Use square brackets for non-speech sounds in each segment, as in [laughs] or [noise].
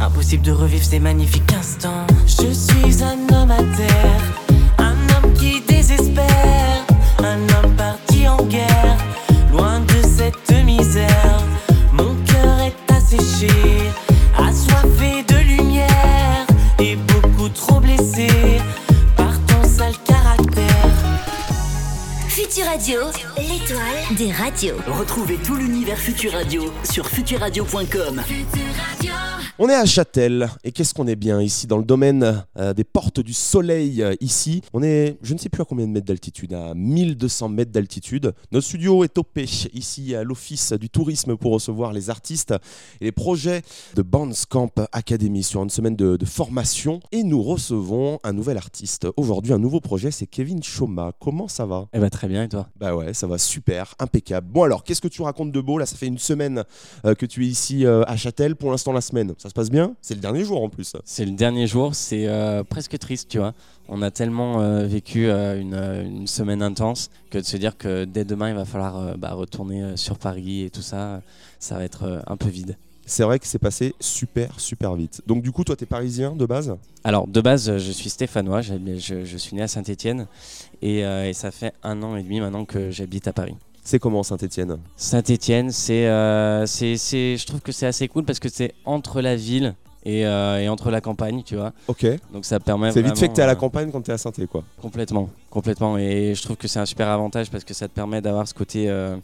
Impossible de revivre ces magnifiques instants. Je suis un homme à terre, un homme qui désespère, un homme parti en guerre, loin de cette misère. Mon cœur est asséché, assoiffé de lumière et beaucoup trop blessé par ton sale caractère. Futur Radio, l'étoile des radios. Retrouvez tout l'univers Futur Radio sur futurradio.com. On est à Châtel et qu'est-ce qu'on est bien ici dans le domaine euh, des portes du soleil euh, ici. On est, je ne sais plus à combien de mètres d'altitude, à 1200 mètres d'altitude. Notre studio est topé ici à l'office du tourisme pour recevoir les artistes et les projets de Camp Academy sur une semaine de, de formation et nous recevons un nouvel artiste. Aujourd'hui un nouveau projet, c'est Kevin Choma. Comment ça va? Eh bah très bien et toi? Bah ouais, ça va super, impeccable. Bon alors, qu'est-ce que tu racontes de beau? Là, ça fait une semaine euh, que tu es ici à Châtel. Pour l'instant, la semaine, ça se passe bien C'est le dernier jour en plus. C'est le dernier jour, c'est euh, presque triste, tu vois. On a tellement euh, vécu euh, une, une semaine intense que de se dire que dès demain, il va falloir bah, retourner sur Paris et tout ça, ça va être un peu vide. C'est vrai que c'est passé super, super vite. Donc du coup, toi, t'es parisien de base? Alors, de base, je suis stéphanois, je, je suis né à Saint-Étienne et, et ça fait un an et demi maintenant que j'habite à Paris. C'est comment Saint-Etienne Saint-Étienne, c'est, euh, c'est, c'est- je trouve que c'est assez cool parce que c'est entre la ville et, euh, et entre la campagne, tu vois. Ok. Donc ça permet C'est vite fait que t'es à la euh, campagne quand t'es à saint quoi. Complètement, complètement. Et je trouve que c'est un super avantage parce que ça te permet d'avoir ce côté euh,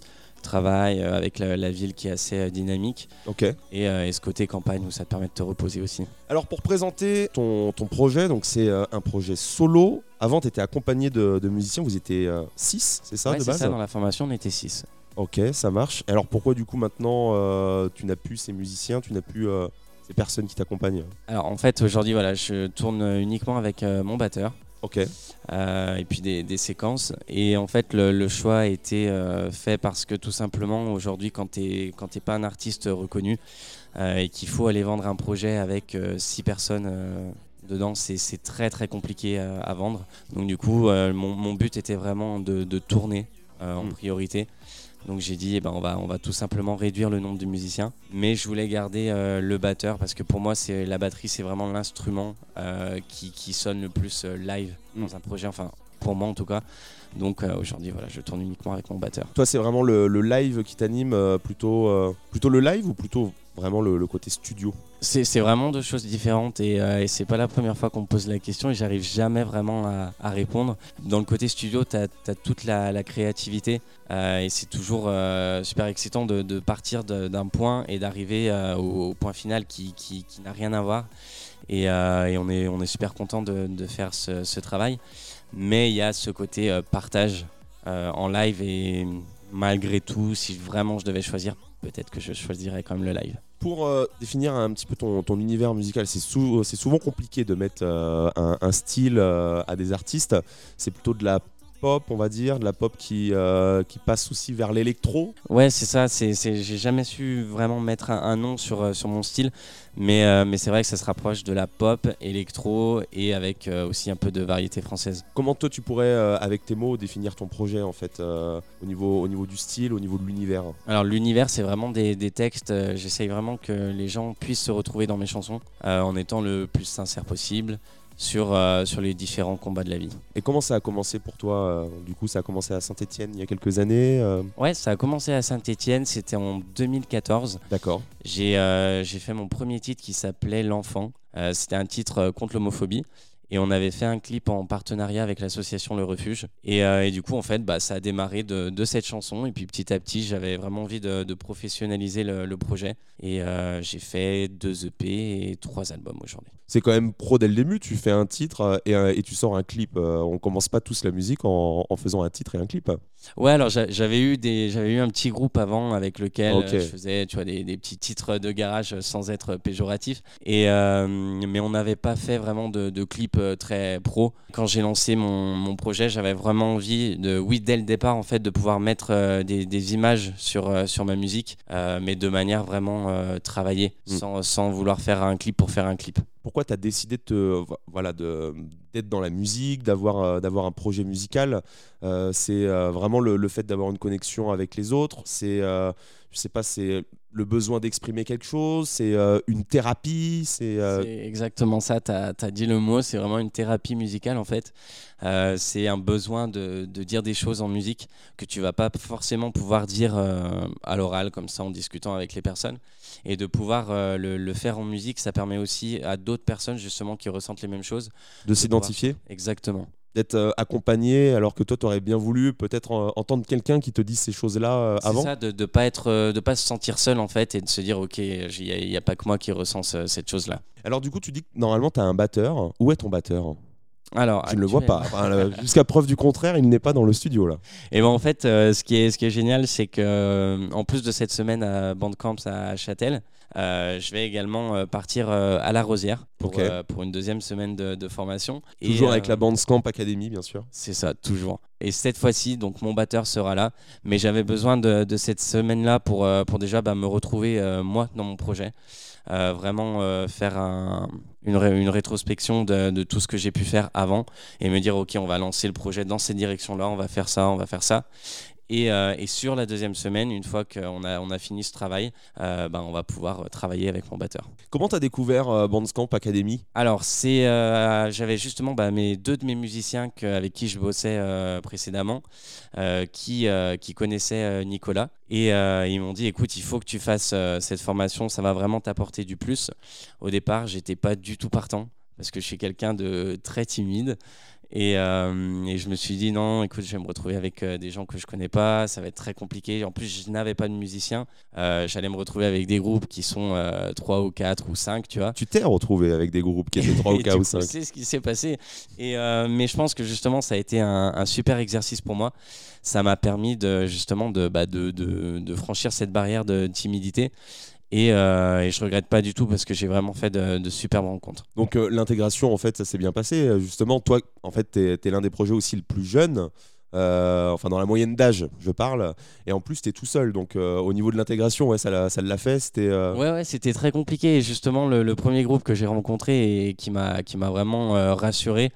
travail euh, avec la, la ville qui est assez euh, dynamique Ok. et, euh, et ce côté campagne où ça te permet de te reposer aussi. Alors pour présenter ton, ton projet, donc c'est un projet solo. Avant, t'étais accompagné de, de musiciens. Vous étiez 6, c'est ça Ouais, de c'est base ça, dans la formation, on était 6. Ok, ça marche. Alors pourquoi du coup maintenant euh, tu n'as plus ces musiciens, tu n'as plus euh, ces personnes qui t'accompagnent? Alors en fait, aujourd'hui, voilà, je tourne uniquement avec euh, mon batteur. Ok. euh, et puis des, des séquences. Et en fait, le, le choix a été euh, fait parce que tout simplement, aujourd'hui, quand tu n'es pas un artiste reconnu euh, et qu'il faut aller vendre un projet avec six personnes dedans, c'est très très compliqué à, à vendre. Donc du coup, euh, mon, mon but était vraiment de, de tourner euh, en Mm. priorité. Donc j'ai dit, eh ben, on, va, on va tout simplement réduire le nombre de musiciens. Mais je voulais garder euh, le batteur parce que pour moi, c'est la batterie, c'est vraiment l'instrument euh, qui, qui sonne le plus euh, live dans un projet. Enfin, pour moi en tout cas. Donc euh, aujourd'hui, voilà, je tourne uniquement avec mon batteur. Toi, c'est vraiment le, le live qui t'anime, plutôt, plutôt le live ou plutôt vraiment le, le côté studio? C'est vraiment deux choses différentes et, euh, et c'est pas la première fois qu'on me pose la question et j'arrive jamais vraiment à, répondre. Dans le côté studio, tu as, toute la, créativité euh, et c'est toujours euh, super excitant de, partir d'un point et d'arriver au, point final qui, n'a rien à voir. Et, on, est, super content de, faire ce, ce travail. Mais il y a ce côté partage en live et malgré tout, si vraiment je devais choisir, peut-être que je choisirais quand même le live. Pour euh, définir un petit peu ton, univers musical, c'est sou- c'est souvent compliqué de mettre euh, un, un style euh, à des artistes. C'est plutôt de la pop, on va dire, de la pop qui, euh, qui passe aussi vers l'électro. Ouais, c'est ça. C'est, j'ai jamais su vraiment mettre un, un nom sur, euh, sur mon style, mais, euh, mais c'est vrai que ça se rapproche de la pop, électro et avec euh, aussi un peu de variété française. Comment toi tu pourrais, avec tes mots, définir ton projet en fait, au, niveau, au niveau du style, au niveau de l'univers? Alors l'univers, c'est vraiment des, des textes. j'essaye vraiment que les gens puissent se retrouver dans mes chansons en étant le plus sincère possible sur, euh, sur les différents combats de la vie. Et comment ça a commencé pour toi euh, Du coup, ça a commencé à Saint-Etienne il y a quelques années. euh, Ouais, ça a commencé à Saint-Étienne. C'était en 2014. D'accord. J'ai euh, fait mon premier titre qui s'appelait L'Enfant. C'était un titre contre l'homophobie. Et on avait fait un clip en partenariat avec l'association Le Refuge. Et, euh, et du coup, en fait, bah, ça a démarré de, de cette chanson. Et puis petit à petit, j'avais vraiment envie de, de professionnaliser le, le projet. Et euh, j'ai fait deux EP et trois albums aujourd'hui. C'est quand même pro dès le début. Tu fais un titre euh, et, et tu sors un clip. On commence pas tous la musique en, en faisant un titre et un clip. Ouais, alors j'a- j'avais eu des, eu un petit groupe avant avec lequel je faisais, tu vois, des, des petits titres de garage sans être péjoratif. Et euh, mais on n'avait pas fait vraiment de, de clip euh, très pro. Quand j'ai lancé mon, mon projet, j'avais vraiment envie de, oui, dès le départ en fait, de pouvoir mettre euh, des, des images sur euh, sur ma musique, mais de manière vraiment travaillée, Mm. sans, sans vouloir faire un clip pour faire un clip. Pourquoi tu as décidé de voilà, d'être dans la musique, d'avoir, euh, un projet musical Euh, C'est euh, vraiment le, fait d'avoir une connexion avec les autres. C'est, je sais pas, c'est le besoin d'exprimer quelque chose, c'est une thérapie, c'est... exactement ça, tu as, dit le mot, c'est vraiment une thérapie musicale en fait. C'est un besoin de, de dire des choses en musique que tu vas pas forcément pouvoir dire à l'oral, comme ça en discutant avec les personnes. Et de pouvoir euh, le, le faire en musique, ça permet aussi à d'autres personnes justement qui ressentent les mêmes choses. de s'identifier, Exactement. d'être euh, accompagné, alors que toi, tu aurais bien voulu peut-être euh, entendre quelqu'un qui te dise ces choses-là euh, C'est avant. ça, de ne pas, être, de pas se sentir seul en fait et de se dire, ok, il n'y a, pas que moi qui ressens ce- cette chose-là. Alors du coup, tu dis que normalement, tu as un batteur. Où est ton batteur? Alors, Je ne le vois pas. Enfin, Jusqu'à preuve du contraire, il n'est pas dans le studio là. Et ben en fait, euh, ce, qui est, ce qui est génial, c'est que euh, en plus de cette semaine à Bandcamp à Châtel, euh, je vais également partir euh, à La Rosière pour, pour une deuxième semaine de, de formation. Et, Toujours avec la bande Scamp Academy, bien sûr. C'est ça, toujours. Et cette fois-ci, donc mon batteur sera là, mais j'avais besoin de, de cette semaine-là pour, pour déjà bah, me retrouver moi dans mon projet. Euh, vraiment euh, faire un- une, ré- une rétrospection de, de tout ce que j'ai pu faire avant et me dire ok on va lancer le projet dans cette direction-là, on va faire ça, on va faire ça. Et, euh, et sur la deuxième semaine, une fois qu'on a, on a fini ce travail, euh, bah, on va pouvoir euh, travailler avec mon batteur. Comment tu as découvert euh, Bandcamp Academy? Alors, c'est, j'avais justement bah, mes deux de mes musiciens que- avec qui je bossais précédemment, qui, qui connaissaient Nicolas. Et ils m'ont dit, écoute, il faut que tu fasses cette formation, ça va vraiment t'apporter du plus. Au départ, j'étais pas du tout partant, parce que je suis quelqu'un de très timide. Et, euh, et je me suis dit, non, écoute, je vais me retrouver avec euh, des gens que je connais pas, ça va être très compliqué. En plus, je n'avais pas de musicien. Euh, J'allais me retrouver avec des groupes qui sont euh, 3 ou 4 ou 5, tu vois. Tu t'es retrouvé avec des groupes qui étaient 3 [laughs] ou Et 4 du ou coup, 5. C'est ce qui s'est passé. Et, mais je pense que justement, ça a été un, un super exercice pour moi. Ça m'a permis de, justement de, bah, de, de, de franchir cette barrière de timidité. Et, euh, et je regrette pas du tout parce que j'ai vraiment fait de, de superbes rencontres. Donc euh, l'intégration, en fait, ça s'est bien passé. Euh, Justement, toi, en fait, tu es, l'un des projets aussi le plus jeune. euh, enfin, dans la moyenne d'âge, je parle. Et en plus, tu es tout seul. Donc, au niveau de l'intégration, ouais, ça l'a fait. C'était. Ouais, ouais, c'était très compliqué. Et justement, le, le premier groupe que j'ai rencontré et qui m'a vraiment rassuré,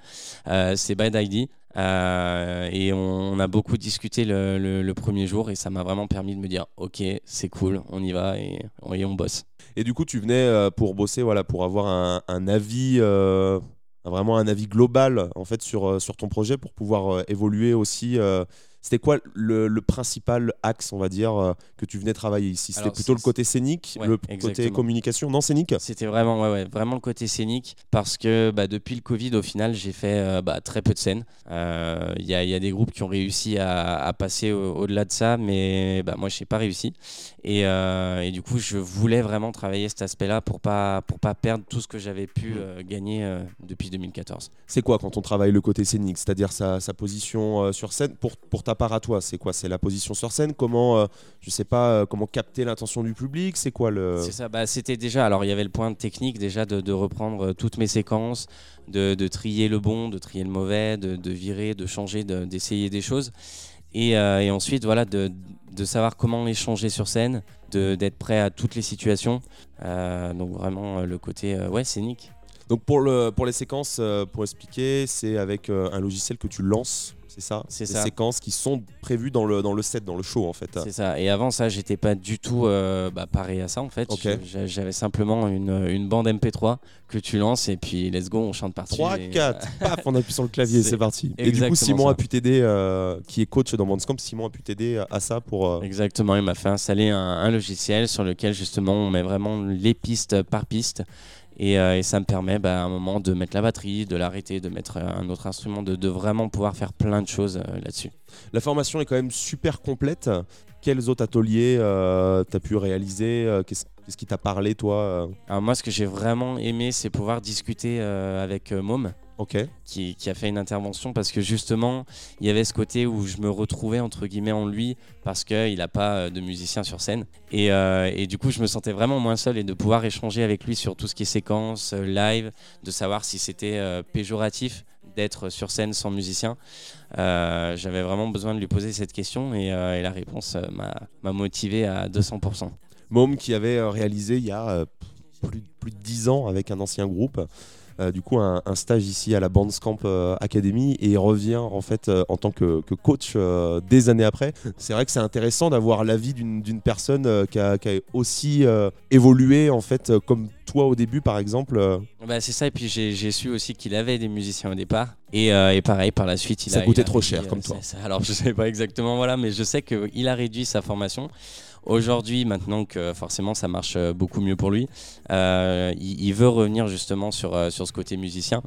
c'est Bad ID. Euh, et on, a beaucoup discuté le, premier jour et ça m'a vraiment permis de me dire ok c'est cool on y va et, et on bosse Et du coup, tu venais euh, pour bosser, voilà, pour avoir un, avis, euh, vraiment un avis global en fait sur, sur ton projet, pour pouvoir évoluer aussi. Euh, C'était quoi le, le principal axe, on va dire, euh, que tu venais travailler ici? C'était plutôt le côté scénique, Ouais, le côté communication, non scénique? C'était vraiment, ouais, ouais, vraiment le côté scénique parce que bah, depuis le Covid, au final, j'ai fait euh, bah, très peu de scènes. Euh, Il y, a, il y a des groupes qui ont réussi à, à passer au- au-delà de ça, mais bah, moi, je n'ai pas réussi. Et, euh, et du coup, je voulais vraiment travailler cet aspect-là pour pas pour pas perdre tout ce que j'avais pu euh, gagner euh, depuis 2014. C'est quoi quand on travaille le côté scénique? C'est-à-dire sa, sa position euh, sur scène? Pour, pour ta part à toi, c'est quoi? C'est la position sur scène? Comment, euh, je sais pas, euh, comment capter l'attention du public? C'est quoi le C'est ça, bah, c'était déjà, alors il y avait le point technique déjà de, de reprendre euh, toutes mes séquences, de, de trier le bon, de trier le mauvais, de, de virer, de changer, de- d'essayer des choses. Et, euh, et ensuite, voilà, de, de savoir comment échanger sur scène, d'être prêt à toutes les situations. Euh, donc vraiment le côté, euh, ouais, scénique. Donc pour, le, pour les séquences, pour expliquer, c'est avec un logiciel que tu lances, c'est ça C'est Des ça. séquences qui sont prévues dans le, dans le set, dans le show en fait. C'est ça. Et avant ça, j'étais pas du tout euh, bah, pareil à ça en fait. Ok. Je- J'avais simplement une, une bande MP3 que tu lances et puis let's go, on chante partout. 3, Et- 4, [laughs] paf, on appuie sur le clavier, C'est parti. Et du coup, exactement Simon ça. a pu t'aider, euh, qui est coach dans Bandscamp, Simon a pu t'aider à ça pour. euh, Exactement, il m'a fait installer un, un logiciel sur lequel justement on met vraiment les pistes par piste. Et, euh, et ça me permet bah, à un moment de mettre la batterie, de l'arrêter, de mettre euh, un autre instrument, de, de vraiment pouvoir faire plein de choses euh, là-dessus. La formation est quand même super complète. Quels autres ateliers euh, t'as pu réaliser Euh, Qu'est-ce qui t'a parlé, toi Alors moi ce que j'ai vraiment aimé c'est pouvoir discuter euh, avec Môme. Qui, qui a fait une intervention parce que justement il y avait ce côté où je me retrouvais entre guillemets en lui parce qu'il n'a pas euh, de musicien sur scène et, euh, et du coup je me sentais vraiment moins seul et de pouvoir échanger avec lui sur tout ce qui est séquence, euh, live, de savoir si c'était euh, péjoratif d'être sur scène sans musicien. Euh, J'avais vraiment besoin de lui poser cette question et, et la réponse m'a motivé à 200%. Môme qui avait réalisé il y a plus, plus de 10 ans avec un ancien groupe. Euh, du coup un, un stage ici à la Bandscamp euh, Academy et revient en fait euh, en tant que, que coach des années après. C'est vrai que c'est intéressant d'avoir l'avis d'une personne qui, a, qui a aussi évolué en fait comme toi au début par exemple. Bah, c'est ça, et puis j'ai su aussi qu'il avait des musiciens au départ. Et, euh, et pareil, par la suite, il Ça a. coûtait il a trop réduit, cher, comme toi. ça- ça- alors, [laughs] je sais pas exactement, voilà, mais je sais qu'il a réduit sa formation. Aujourd'hui, maintenant que forcément ça marche euh, beaucoup mieux pour lui, euh, il, veut revenir justement sur, euh, sur ce côté musicien.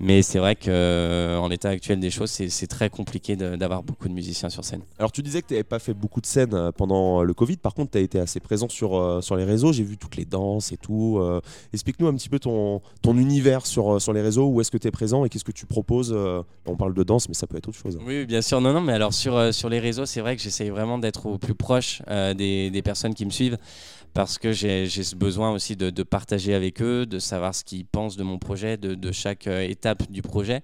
Mais c'est vrai qu'en l'état actuel des choses, c'est très compliqué d'avoir beaucoup de musiciens sur scène. Alors tu disais que tu n'avais pas fait beaucoup de scènes euh, pendant le Covid, par contre tu as été assez présent sur, euh, sur les réseaux, j'ai vu toutes les danses et tout. euh. Explique-nous un petit peu ton, ton univers sur, euh, sur les réseaux, où est-ce que tu es présent et qu'est-ce que tu proposes. euh? On parle de danse mais ça peut être autre chose. Oui, bien sûr. Non, non, mais alors sur, euh, sur les réseaux, c'est vrai que j'essaye vraiment d'être au plus proche euh, des, des personnes qui me suivent parce que j'ai ce besoin aussi de, partager avec eux, de savoir ce qu'ils pensent de mon projet, de, chaque euh, étape du projet.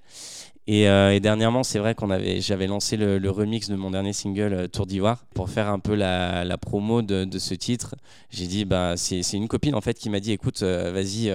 Et, euh, et dernièrement, c'est vrai qu'on avait, j'avais lancé le, remix de mon dernier single euh, Tour d'Ivoire pour faire un peu la, promo de, ce titre. J'ai dit, bah, c'est une copine en fait qui m'a dit, écoute, vas-y,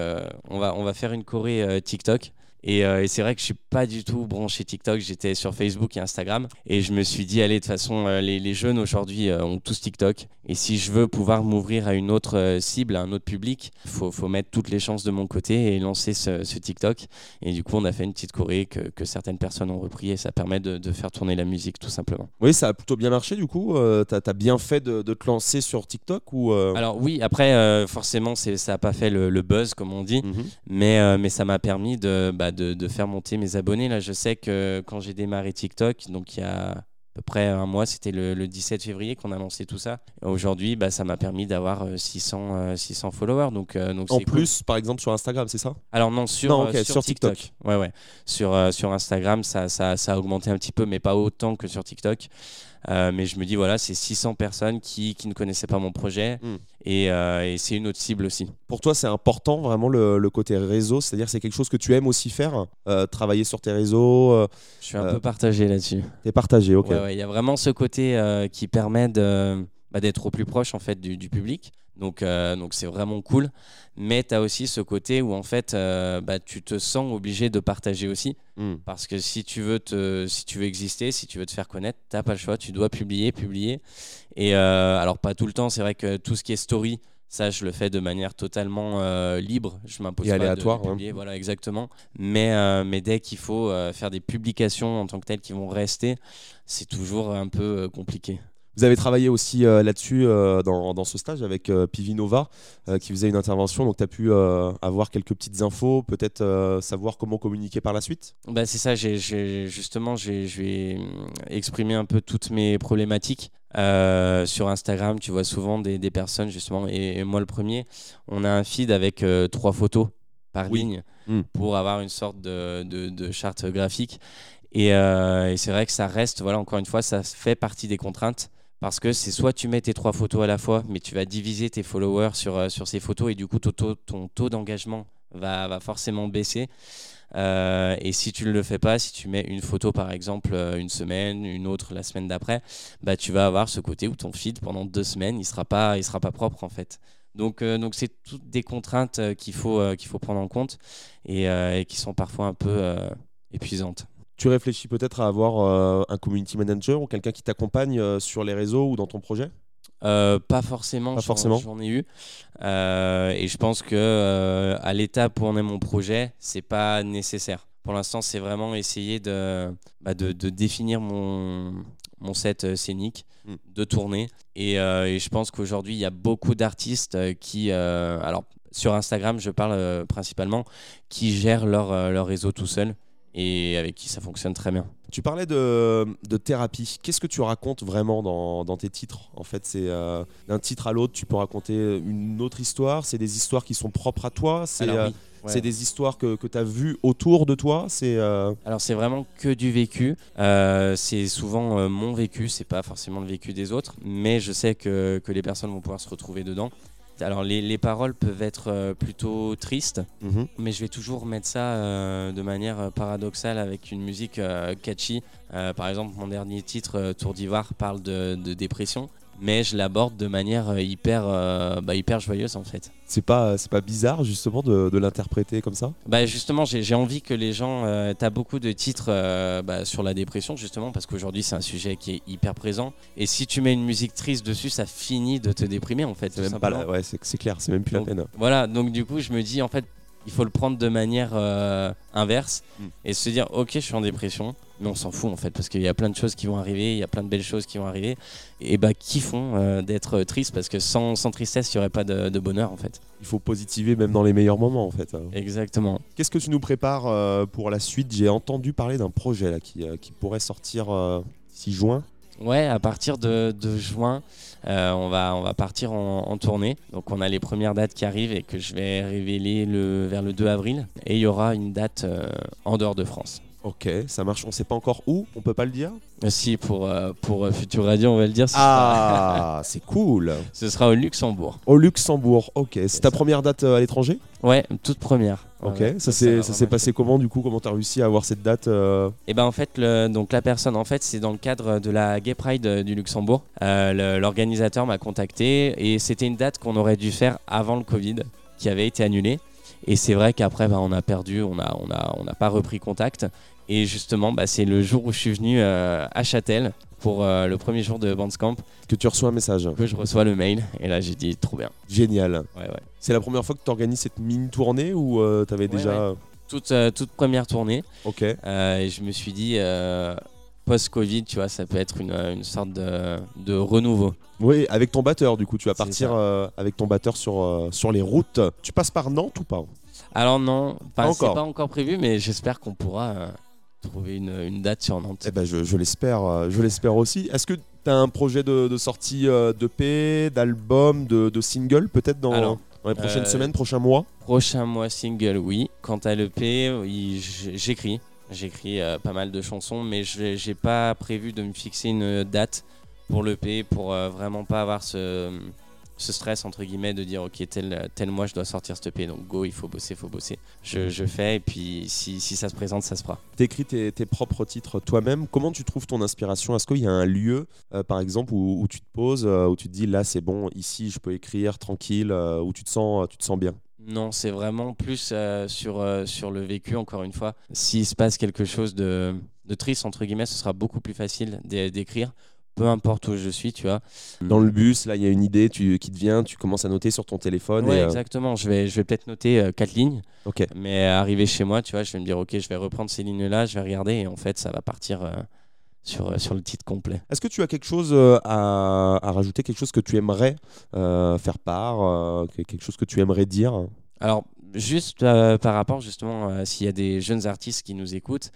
on va, on va faire une choré TikTok. Et, euh, et c'est vrai que je suis pas du tout branché TikTok. J'étais sur Facebook et Instagram. Et je me suis dit, allez, de toute façon, euh, les, les jeunes aujourd'hui euh, ont tous TikTok. Et si je veux pouvoir m'ouvrir à une autre cible, à un autre public, il faut, faut mettre toutes les chances de mon côté et lancer ce, ce TikTok. Et du coup, on a fait une petite choré que, que certaines personnes ont repris. Et ça permet de, de faire tourner la musique, tout simplement. Oui, ça a plutôt bien marché du coup. euh, T'as as bien fait de, de te lancer sur TikTok ou euh, Alors oui, après, forcément, ça n'a pas fait le, le buzz, comme on dit. mhm. Mais, mais ça m'a permis de, bah, de, de faire monter mes abonnés. Là, je sais que quand j'ai démarré TikTok, donc il y a à peu près un mois, c'était le, le 17 février qu'on a lancé tout ça. Aujourd'hui, bah, ça m'a permis d'avoir euh, 600, euh, 600 followers. Donc, euh, donc En cool. plus, par exemple sur Instagram, c'est ça? Alors non, sur, Non, euh, sur TikTok. Ouais, ouais. Sur, euh, sur Instagram, ça, ça, ça a augmenté un petit peu, mais pas autant que sur TikTok. Euh, mais je me dis, voilà, c'est 600 personnes qui, qui ne connaissaient pas mon projet. Mm. Et, euh, et c'est une autre cible aussi. Pour toi, c'est important vraiment le, le côté réseau, c'est-à-dire c'est quelque chose que tu aimes aussi faire, euh, travailler sur tes réseaux, Je suis un peu partagé là-dessus. t'es partagé, ok. Ouais, ouais, il y a vraiment ce côté qui permet de, bah, d'être au plus proche en fait du, du public. Donc, euh, donc c'est vraiment cool. Mais tu as aussi ce côté où en fait, euh, bah, tu te sens obligé de partager aussi. Hmm. Parce que si tu veux, te, si tu veux exister, si tu veux te faire connaître, t'as pas le choix. Tu dois publier, publier. Et euh, alors pas tout le temps. C'est vrai que tout ce qui est story, ça je le fais de manière totalement euh, libre. Je m'impose pas aléatoire, de, publier. Voilà, exactement. Mais, euh, mais dès qu'il faut euh, faire des publications en tant que telles qui vont rester, c'est toujours un peu compliqué. Vous avez travaillé aussi euh, là-dessus euh, dans, dans ce stage avec euh, Pivinova euh, qui faisait une intervention, donc tu as pu avoir quelques petites infos, peut-être savoir comment communiquer par la suite? Bah, c'est ça, justement, j'ai, je vais exprimer un peu toutes mes problématiques. Sur Instagram, tu vois souvent des, des personnes, justement, et, et moi le premier, on a un feed avec trois photos par Oui. ligne Mm. pour avoir une sorte de, de, de charte graphique. Et, et c'est vrai que ça reste, voilà, encore une fois, ça fait partie des contraintes. Parce que c'est soit tu mets tes trois photos à la fois, mais tu vas diviser tes followers sur, euh, sur ces photos et du coup ton taux, d'engagement va, va forcément baisser. Euh, et si tu ne le fais pas, si tu mets une photo par exemple euh, une semaine, une autre la semaine d'après, bah, tu vas avoir ce côté où ton feed pendant deux semaines il sera pas, sera pas propre en fait. Donc donc c'est toutes des contraintes qu'il faut faut prendre en compte et, qui sont parfois un peu épuisantes. Tu réfléchis peut-être à avoir euh, un community manager ou quelqu'un qui t'accompagne euh, sur les réseaux ou dans ton projet? Euh, pas forcément. Pas j'en- forcément. J'en ai eu. Euh, et je pense que euh, à l'étape où on est mon projet, c'est pas nécessaire. Pour l'instant, c'est vraiment essayer de, bah, de, de définir mon, mon set scénique, Mm. de tourner. Et, et je pense qu'aujourd'hui, il y a beaucoup d'artistes qui. alors, sur Instagram, je parle principalement, qui gèrent leur, leur réseau tout seul et avec qui ça fonctionne très bien. Tu parlais de, de thérapie. Qu'est-ce que tu racontes vraiment dans, dans tes titres? En fait, c'est euh, d'un titre à l'autre, tu peux raconter une autre histoire. C'est des histoires qui sont propres à toi. C'est euh, ouais. des histoires que, que tu as vues autour de toi. C'est euh, Alors c'est vraiment que du vécu. C'est souvent mon vécu, c'est pas forcément le vécu des autres, mais je sais que, que les personnes vont pouvoir se retrouver dedans. Alors les, les paroles peuvent être euh, plutôt tristes, mhm. mais je vais toujours mettre ça euh, de manière euh, paradoxale avec une musique euh, catchy. Euh, par exemple, mon dernier titre, Tour d'Ivoire, parle de, de dépression, mais je l'aborde de manière euh, hyper, euh, bah, hyper joyeuse en fait. C'est pas, c'est pas bizarre justement de, de l'interpréter comme ça? Bah justement, j'ai j'ai envie que les gens. Euh, T'as beaucoup de titres euh, bah, sur la dépression justement parce qu'aujourd'hui c'est un sujet qui est hyper présent. Et si tu mets une musique triste dessus, ça finit de te déprimer en fait. C'est ouais, c'est c'est clair, c'est même plus Donc, la peine. Voilà, donc du coup, je me dis en fait, il faut le prendre de manière inverse Mm. et se dire, ok, je suis en dépression, mais on s'en fout en fait, parce qu'il y a plein de choses qui vont arriver, il y a plein de belles choses qui vont arriver, et bah, kiffons euh, d'être triste, parce que sans, sans tristesse, il n'y aurait pas de, de bonheur en fait. Il faut positiver même dans les meilleurs moments en fait. Exactement. Qu'est-ce que tu nous prépares euh, pour la suite? J'ai entendu parler d'un projet là qui, euh, qui pourrait sortir euh, 6 juin. Ouais, à partir de, de juin, euh, on, va, on va partir en, en tournée. Donc on a les premières dates qui arrivent et que je vais révéler le, vers le 2 avril. Et il y aura une date euh, en dehors de France. Ok, ça marche. On sait pas encore où, on peut pas le dire. Euh, Si, pour, euh, pour euh, Future Radio, on va le dire, ce, sera, Ah, [laughs] c'est cool. ce sera au Luxembourg. Au Luxembourg. Ok, c'est ta ça. première date euh, à l'étranger Ouais, toute première. Ok, Ouais, ça s'est ça s'est passé comment du coup Comment t'as réussi à avoir cette date Et ben en fait, le, donc la personne, en fait, c'est dans le cadre de la Gay Pride du Luxembourg. L'organisateur m'a contacté et c'était une date qu'on aurait dû faire avant le Covid, qui avait été annulée. Et c'est vrai qu'après, bah, on a perdu, on n'a on a, on pas repris contact. Et justement, bah, c'est le jour où je suis venu euh, à Châtel pour euh, le premier jour de Bandscamp que tu reçois un message que je reçois le mail. Et là, j'ai dit trop bien. Génial. Ouais, ouais. C'est la première fois que tu organises cette mini tournée ou euh, t'avais Ouais, déjà Toute, euh, toute première tournée. Ok. Et je me suis dit, post-Covid, tu vois, ça peut être une, une sorte de, de renouveau. Oui, avec ton batteur du coup, tu vas partir avec ton batteur sur, sur les routes. Tu passes par Nantes ou pas? Alors non, c'est encore. pas encore prévu, mais j'espère qu'on pourra euh, trouver une, une date sur Nantes. Eh ben je, je l'espère, euh, je l'espère aussi. Est-ce que tu as un projet de, de sortie euh, d'EP, d'album, de, de single peut-être dans, Alors, dans les prochaines euh, semaines, prochains mois? Prochain mois single, oui. Quant à l'EP, j'écris. J'écris euh, pas mal de chansons, mais je j'ai pas prévu de me fixer une date pour l'EP pour vraiment pas avoir ce, ce stress entre guillemets de dire ok tel, tel mois je dois sortir cette EP donc go il faut bosser faut bosser. Je, je fais et puis si, si ça se présente ça se fera. T'écris tes, tes propres titres toi-même. Comment tu trouves ton inspiration? Est-ce qu'il y a un lieu, euh, par exemple, où, où tu te poses, euh, où tu te dis là c'est bon, ici je peux écrire tranquille, euh, où tu te sens, tu te sens bien? Non, c'est vraiment plus euh, sur, euh, sur le vécu, encore une fois. S'il se passe quelque chose de, de triste, entre guillemets, ce sera beaucoup plus facile d'é- d'écrire, peu importe où je suis, tu vois. Dans le bus, là il y a une idée tu, qui te vient, tu commences à noter sur ton téléphone. Et, euh, exactement. Je vais, je vais peut-être noter euh, quatre lignes, Ok. mais arrivé chez moi, tu vois, je vais me dire, ok, je vais reprendre ces lignes-là, je vais regarder, et en fait, ça va partir euh, sur, euh, sur le titre complet. Est-ce que tu as quelque chose euh, à, à rajouter, quelque chose que tu aimerais euh, faire part, euh, que- quelque chose que tu aimerais dire? Alors, juste euh, par rapport justement à s'il y a des jeunes artistes qui nous écoutent,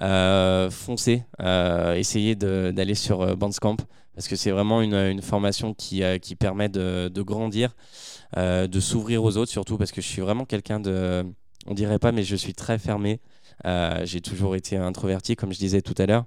euh, foncez, euh, essayez d'aller sur euh, Bandscamp parce que c'est vraiment une, formation qui, euh, permet de, de grandir, euh, de s'ouvrir aux autres surtout parce que je suis vraiment quelqu'un de, on dirait pas, mais je suis très fermé. Euh, j'ai toujours été introverti, comme je disais tout à l'heure.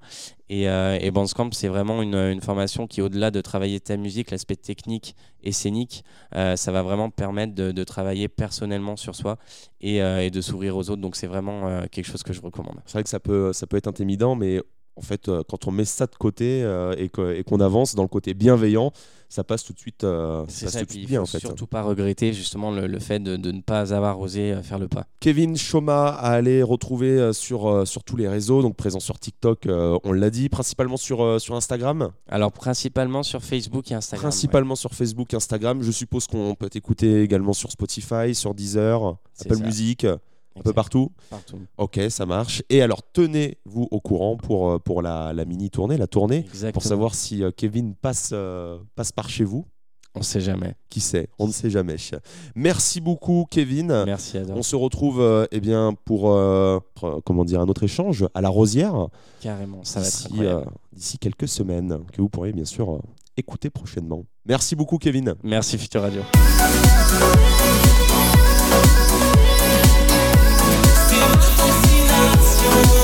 Et, euh, et c'est vraiment une, formation qui, au-delà de travailler ta musique, l'aspect technique et scénique, euh, ça va vraiment permettre de, travailler personnellement sur soi et, euh, et de s'ouvrir aux autres. Donc c'est vraiment quelque chose que je recommande. C'est vrai que ça peut être intimidant, mais en fait, euh, quand on met ça de côté euh, et et qu'on avance dans le côté bienveillant, ça passe tout de suite, euh, ça passe ça, tout et de il bien faut en fait. surtout pas regretter justement le, le fait de, de ne pas avoir osé euh, faire le pas. Kevin Choma à aller retrouver sur, sur tous les réseaux, donc présent sur TikTok, euh, on l'a dit, principalement sur, sur Instagram, Alors principalement sur Facebook et Instagram. principalement sur Facebook, Instagram. Je suppose qu'on peut t'écouter également sur Spotify, sur Deezer, Apple ça. Music. Un peu partout. Partout. Ok, ça marche. Et alors, tenez-vous au courant pour, euh, pour la, la mini tournée, la tournée, Exactement. pour savoir si euh, Kevin passe, euh, passe par chez vous. On sait jamais. Qui sait? On ne sait jamais. Merci beaucoup, Kevin. Merci Adam. On se retrouve euh, eh bien, pour euh, comment dire, un autre échange à la Rosière Carrément, ça va être d'ici incroyable. euh, d'ici quelques semaines, que vous pourrez bien sûr écouter prochainement. Merci beaucoup, Kevin. Merci. Future Radio. you.